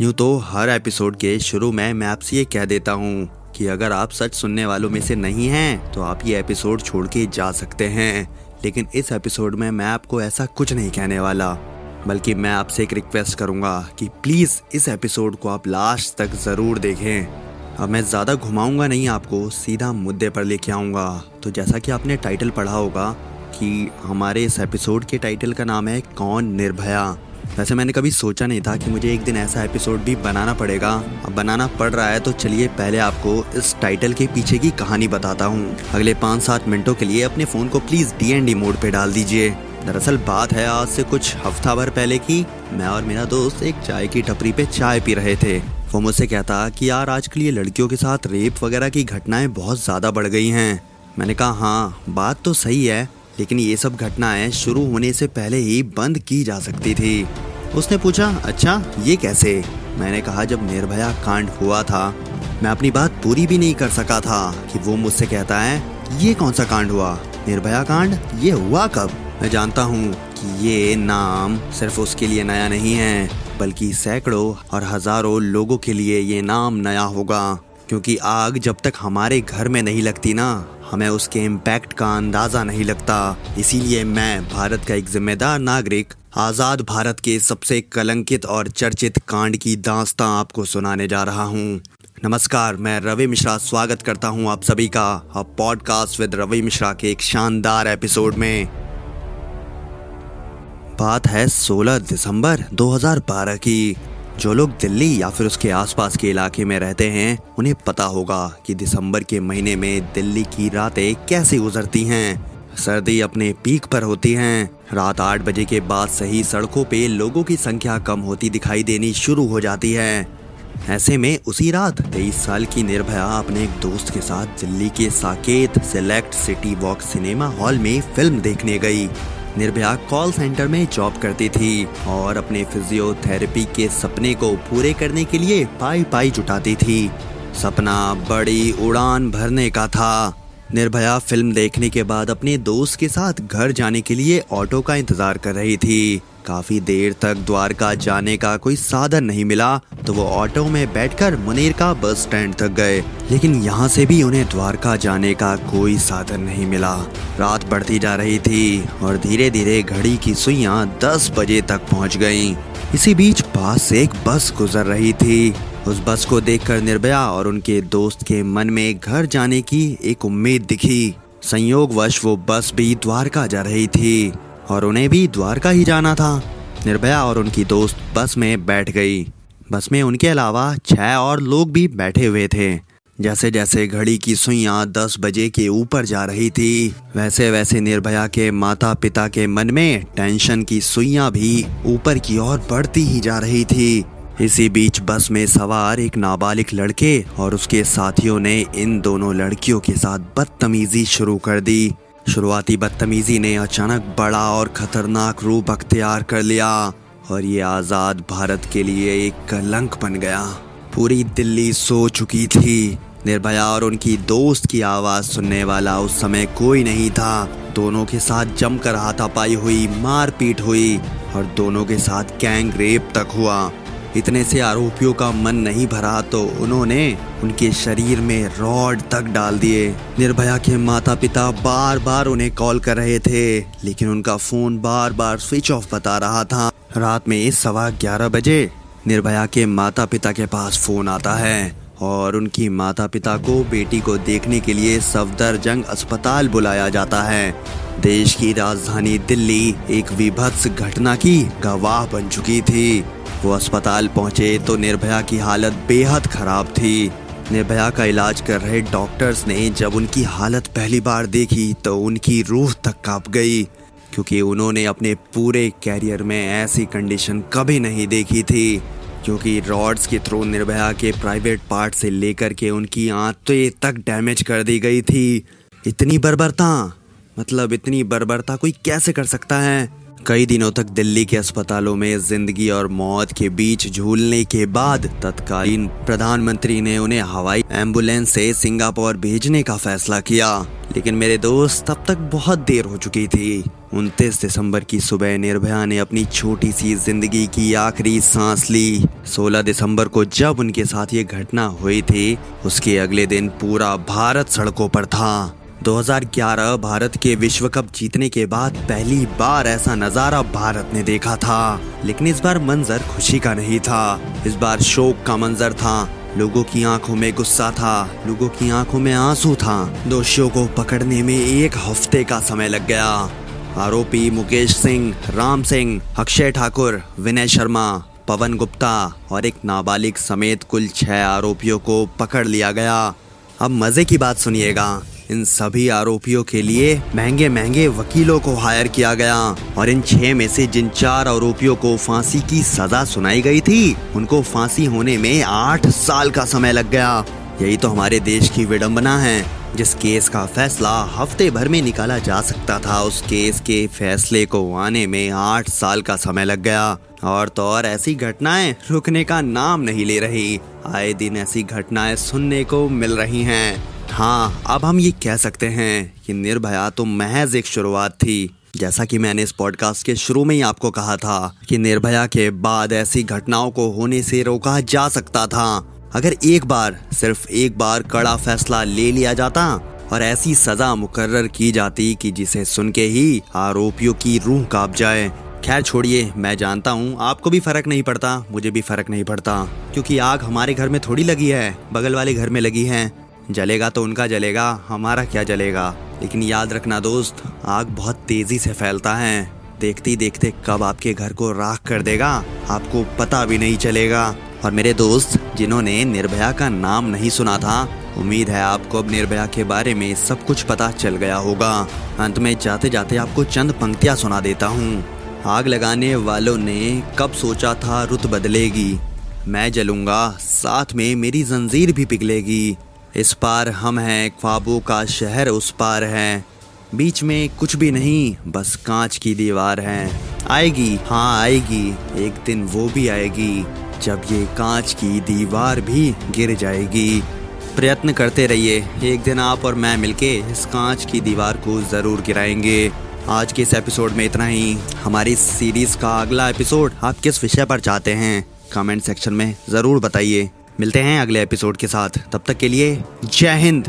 यूँ तो हर एपिसोड के शुरू में मैं आपसे ये कह देता हूँ कि अगर आप सच सुनने वालों में से नहीं हैं तो आप ये एपिसोड छोड़ के जा सकते हैं। लेकिन इस एपिसोड में मैं आपको ऐसा कुछ नहीं कहने वाला, बल्कि मैं आपसे एक रिक्वेस्ट करूँगा कि प्लीज़ इस एपिसोड को आप लास्ट तक ज़रूर देखें। अब मैं ज़्यादा घुमाऊँगा नहीं आपको, सीधा मुद्दे पर लेके आऊँगा। तो जैसा कि आपने टाइटल पढ़ा होगा कि हमारे इस एपिसोड के टाइटल का नाम है कौन निर्भया। वैसे मैंने कभी सोचा नहीं था कि मुझे एक दिन ऐसा एपिसोड भी बनाना पड़ेगा। अब बनाना पड़ रहा है तो चलिए पहले आपको इस टाइटल के पीछे की कहानी बताता हूँ। अगले पाँच सात मिनटों के लिए अपने फ़ोन को please D N D mode पे डाल दीजिए। दरअसल बात है आज से कुछ हफ़्ता भर पहले की, मैं और मेरा दोस्त एक चाय की टपरी पे चाय पी रहे थे। वो मुझसे कहता कि यार आजकल ये लड़कियों के साथ रेप वगैरह की घटनाएँ बहुत ज़्यादा बढ़ गई हैं। मैंने कहा हाँ बात तो सही है, लेकिन ये सब घटनाएँ शुरू होने से पहले ही बंद की जा सकती थी। उसने पूछा अच्छा ये कैसे? मैंने कहा, जब निर्भया कांड हुआ था, मैं अपनी बात पूरी भी नहीं कर सका था कि वो मुझसे कहता है, ये कौन सा कांड हुआ? निर्भया कांड? ये हुआ कब? मैं जानता हूँ कि ये नाम सिर्फ़ उसके लिए नया नहीं है, बल्कि सैकड़ों और हज़ारों लोगों के लिए ये नाम नया होगा, क्योंकि आग जब तक हमारे घर में नहीं लगती ना हमें उसके इम्पैक्ट का अंदाज़ा नहीं लगता। इसीलिए मैं भारत का एक जिम्मेदार नागरिक, आज़ाद भारत के सबसे कलंकित और चर्चित कांड की दास्तां आपको सुनाने जा रहा हूँ। नमस्कार, मैं रवि मिश्रा स्वागत करता हूँ आप सभी का अब पॉडकास्ट विद रवि मिश्रा के एक शानदार एपिसोड में। बात है 16 दिसंबर 2012 की। जो लोग दिल्ली या फिर उसके आसपास के इलाके में रहते हैं, उन्हें पता होगा कि दिसंबर के महीने में दिल्ली की रातें कैसे गुजरती हैं। सर्दी अपने पीक पर होती हैं। रात आठ बजे के बाद सही सड़कों पे लोगों की संख्या कम होती दिखाई देनी शुरू हो जाती है। ऐसे में उसी रात तेईस साल की निर्भया अपने एक दोस्त के साथ दिल्ली के Saket Select Citywalk cinema hall में फ़िल्म देखने गई। निर्भया कॉल सेंटर में जॉब करती थी और अपने फिजियोथेरेपी के सपने को पूरे करने के लिए पाई पाई जुटाती थी। सपना बड़ी उड़ान भरने का था। निर्भया फ़िल्म देखने के बाद अपने दोस्त के साथ घर जाने के लिए ऑटो का इंतज़ार कर रही थी। काफ़ी देर तक द्वारका जाने का कोई साधन नहीं मिला तो वो ऑटो में बैठकर मुनेर का बस स्टैंड तक गए। लेकिन यहाँ से भी उन्हें द्वारका जाने का कोई साधन नहीं मिला। रात बढ़ती जा रही थी और धीरे धीरे घड़ी की सुइया दस बजे तक पहुँच गई इसी बीच पास से एक बस गुजर रही थी। उस बस को देखकर निर्भया और उनके दोस्त के मन में घर जाने की एक उम्मीद दिखी। संयोगवश वो बस भी द्वारका जा रही थी। और उन्हें भी द्वारका ही जाना था। निर्भया और उनकी दोस्त बस में बैठ गई। बस में उनके अलावा छह और लोग भी बैठे हुए थे। जैसे जैसे घड़ी की सुइयाँ दस बजे के ऊपर जा रही थी वैसे वैसे निर्भया के माता पिता के मन में टेंशन की सुइयाँ भी ऊपर की ओर बढ़ती ही जा रही थी। इसी बीच बस में सवार एक नाबालिग लड़के और उसके साथियों ने इन दोनों लड़कियों के साथ बदतमीजी शुरू कर दी। शुरुआती बदतमीजी ने अचानक बड़ा और खतरनाक रूप अख्तियार कर लिया और ये आज़ाद भारत के लिए एक कलंक बन गया। पूरी दिल्ली सो चुकी थी। निर्भया और उनकी दोस्त की आवाज़ सुनने वाला उस समय कोई नहीं था। दोनों के साथ जमकर हाथापाई हुई, मारपीट हुई और दोनों के साथ गैंग रेप तक हुआ। इतने से आरोपियों का मन नहीं भरा तो उन्होंने उनके शरीर में रॉड तक डाल दिए। निर्भया के माता पिता बार बार उन्हें कॉल कर रहे थे, लेकिन उनका फ़ोन बार बार स्विच ऑफ़ बता रहा था। रात में सवा ग्यारह बजे निर्भया के माता पिता के पास फ़ोन आता है और उनकी माता पिता को बेटी को देखने के लिए सफदरजंग अस्पताल बुलाया जाता है। देश की राजधानी दिल्ली एक विभत्स घटना की गवाह बन चुकी थी। वो अस्पताल पहुँचे तो निर्भया की हालत बेहद खराब थी। निर्भया का इलाज कर रहे डॉक्टर्स ने जब उनकी हालत पहली बार देखी तो उनकी रूह तक काँप गई, क्योंकि उन्होंने अपने पूरे कैरियर में ऐसी कंडीशन कभी नहीं देखी थी, क्योंकि रॉड्स के थ्रू निर्भया के प्राइवेट पार्ट से लेकर के उनकी आंतें तक डैमेज कर दी गई थी। इतनी बर्बरता मतलब इतनी बर्बरता कोई कैसे कर सकता है? कई दिनों तक दिल्ली के अस्पतालों में ज़िंदगी और मौत के बीच झूलने के बाद तत्कालीन प्रधानमंत्री ने उन्हें हवाई एंबुलेंस से सिंगापुर भेजने का फैसला किया। लेकिन मेरे दोस्त, तब तक बहुत देर हो चुकी थी। उनतीस दिसंबर की सुबह निर्भया ने अपनी छोटी सी ज़िंदगी की आखिरी सांस ली। 16 दिसंबर को जब उनके साथ ये घटना हुई थी, उसके अगले दिन पूरा भारत सड़कों पर था। 2011 भारत के विश्व कप जीतने के बाद पहली बार ऐसा नज़ारा भारत ने देखा था। लेकिन इस बार मंजर खुशी का नहीं था। इस बार शोक का मंजर था। लोगों की आँखों में गुस्सा था। लोगों की आँखों में आँसू था। दोषियों को पकड़ने में एक हफ़्ते का समय लग गया। आरोपी मुकेश सिंह, राम सिंह, अक्षय ठाकुर, विनय शर्मा, पवन गुप्ता और एक नाबालिग समेत कुल छह आरोपियों को पकड़ लिया गया। अब मज़े की बात सुनिएगा। इन सभी आरोपियों के लिए महँगे महँगे वकीलों को हायर किया गया। और इन छह में से जिन चार आरोपियों को फांसी की सजा सुनाई गई थी, उनको फांसी होने में आठ साल का समय लग गया। यही तो हमारे देश की विडंबना है, जिस केस का फैसला हफ़्ते भर में निकाला जा सकता था, उस केस के फैसले को आने में आठ साल का समय लग गया। और तो और ऐसी घटनाएँ रुकने का नाम नहीं ले रही। आए दिन ऐसी घटनाएँ सुनने को मिल रही हैं। हाँ अब हम ये कह सकते हैं कि निर्भया तो महज एक शुरुआत थी। जैसा कि मैंने इस पॉडकास्ट के शुरू में ही आपको कहा था कि निर्भया के बाद ऐसी घटनाओं को होने से रोका जा सकता था। अगर एक बार, सिर्फ़ एक बार कड़ा फैसला ले लिया जाता और ऐसी सजा मुकर्र की जाती कि जिसे सुन के ही आरोपियों की रूह काँप जाए। खैर छोड़िए, मैं जानता हूँ आपको भी फ़र्क नहीं पड़ता, मुझे भी फ़र्क नहीं पड़ता, क्योंकि आग हमारे घर में थोड़ी लगी है, बगल वाले घर में लगी है। जलेगा तो उनका जलेगा, हमारा क्या जलेगा? लेकिन याद रखना दोस्त, आग बहुत तेज़ी से फैलता है। देखते देखते कब आपके घर को राख कर देगा, आपको पता भी नहीं चलेगा। और मेरे दोस्त, जिन्होंने निर्भया का नाम नहीं सुना था, उम्मीद है आपको अब निर्भया के बारे में सब कुछ पता चल गया होगा। अंत में जाते जाते आपको चंद पंक्तियाँ सुना देता हूँ। आग लगाने वालों ने कब सोचा था रुत बदलेगी? मैं जलूँगा, साथ में मेरी जंजीर भी पिघलेगी। इस पार हम हैं, ख्वाबों का शहर उस पार है। बीच में कुछ भी नहीं, बस कांच की दीवार है। आएगी हाँ आएगी, एक दिन वो भी आएगी, जब ये कांच की दीवार भी गिर जाएगी। प्रयत्न करते रहिए, एक दिन आप और मैं मिलके इस कांच की दीवार को ज़रूर गिराएँगे। आज के इस एपिसोड में इतना ही। हमारी सीरीज़ का अगला एपिसोड आप किस विषय पर चाहते हैं, कमेंट सेक्शन में ज़रूर बताइए। मिलते हैं अगले एपिसोड के साथ। तब तक के लिए जय हिंद।